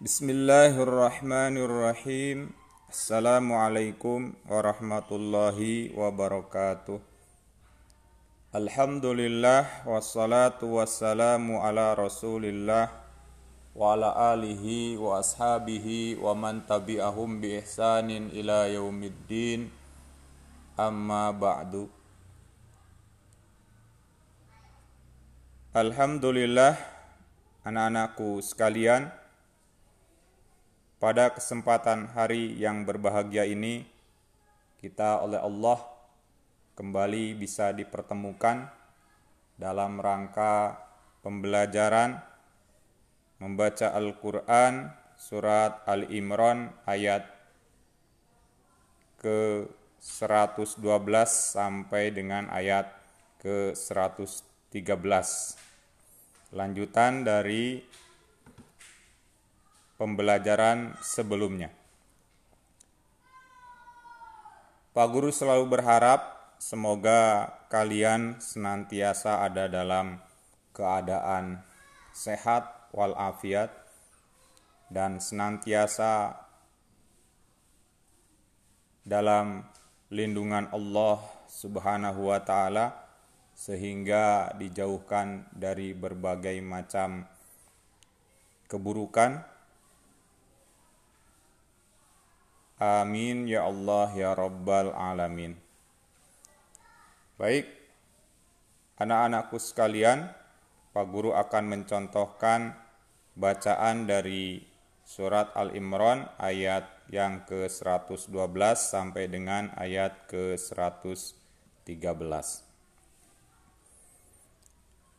Bismillahirrahmanirrahim. Assalamualaikum warahmatullahi wabarakatuh. Alhamdulillah wassalatu wassalamu ala. Alhamdulillah anak-anakku sekalian pada kesempatan hari yang berbahagia ini, kita oleh Allah kembali bisa dipertemukan dalam rangka pembelajaran membaca Al-Quran surat Al-Imran ayat ke 112 sampai dengan ayat ke 113. Lanjutan dari pembelajaran sebelumnya. Pak Guru selalu berharap semoga kalian senantiasa ada dalam keadaan sehat walafiat dan senantiasa dalam lindungan Allah Subhanahu wa taala sehingga dijauhkan dari berbagai macam keburukan Amin ya Allah ya Rabbal Alamin. Baik, anak-anakku sekalian, Pak Guru akan mencontohkan bacaan dari surat Al-Imran ayat yang ke-112 sampai dengan ayat ke-113.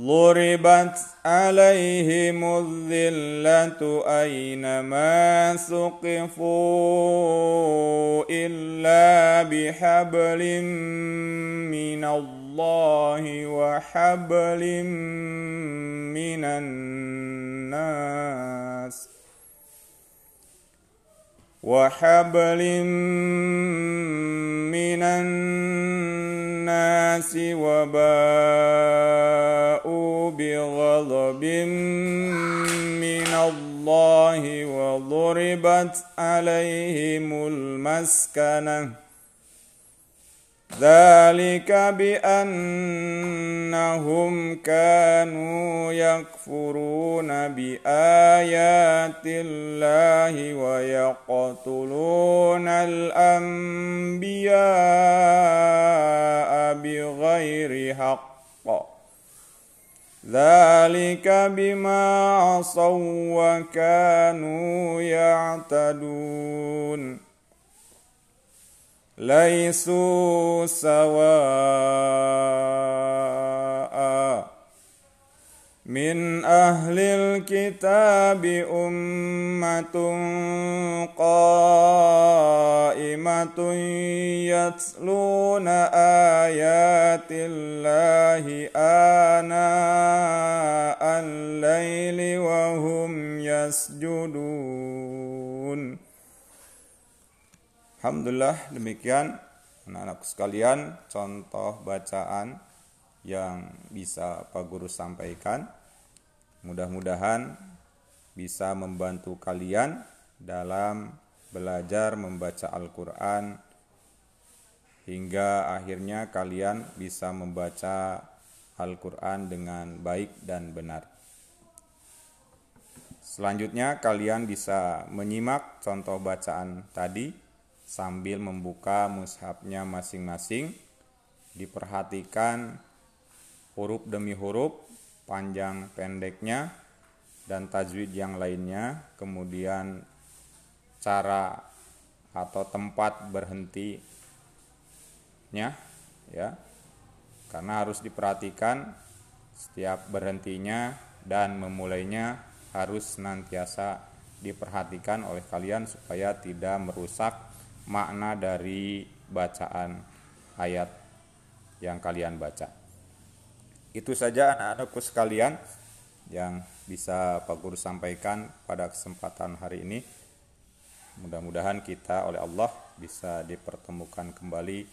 ضربت عليهم الذلة أينما ثقفوا إلا بحبل من الله وحبل من الناس وحبل من الناس وباءوا بغضب من الله وضربت عليهم المسكنة. ذلك بأنهم كانوا يكفرون بآيات الله ويقتلون الأنبياء بغير حق. ذلك بما عصوا وكانوا يعتدون. ليسوا سواء من أهل الكتاب أمة قائمة يتلون آيات الله آناء الليل وهم يسجدون Alhamdulillah demikian anak-anak sekalian contoh bacaan yang bisa Pak Guru sampaikan. Mudah-mudahan bisa membantu kalian dalam belajar membaca Al-Quran hingga akhirnya kalian bisa membaca Al-Quran dengan baik dan benar. Selanjutnya kalian bisa menyimak contoh bacaan tadi sambil membuka mushafnya masing-masing diperhatikan huruf demi huruf panjang pendeknya dan tajwid yang lainnya kemudian cara atau tempat berhentinya ya karena harus diperhatikan setiap berhentinya dan memulainya harus senantiasa diperhatikan oleh kalian supaya tidak merusak makna dari bacaan ayat yang kalian baca. Itu saja anak-anakku sekalian. yang bisa Pak Guru sampaikan pada kesempatan hari ini. Mudah-mudahan kita oleh Allah bisa dipertemukan kembali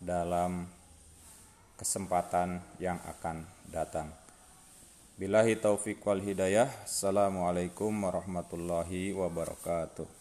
dalam kesempatan yang akan datang. Bilahi taufiq wal hidayah. Assalamualaikum warahmatullahi wabarakatuh.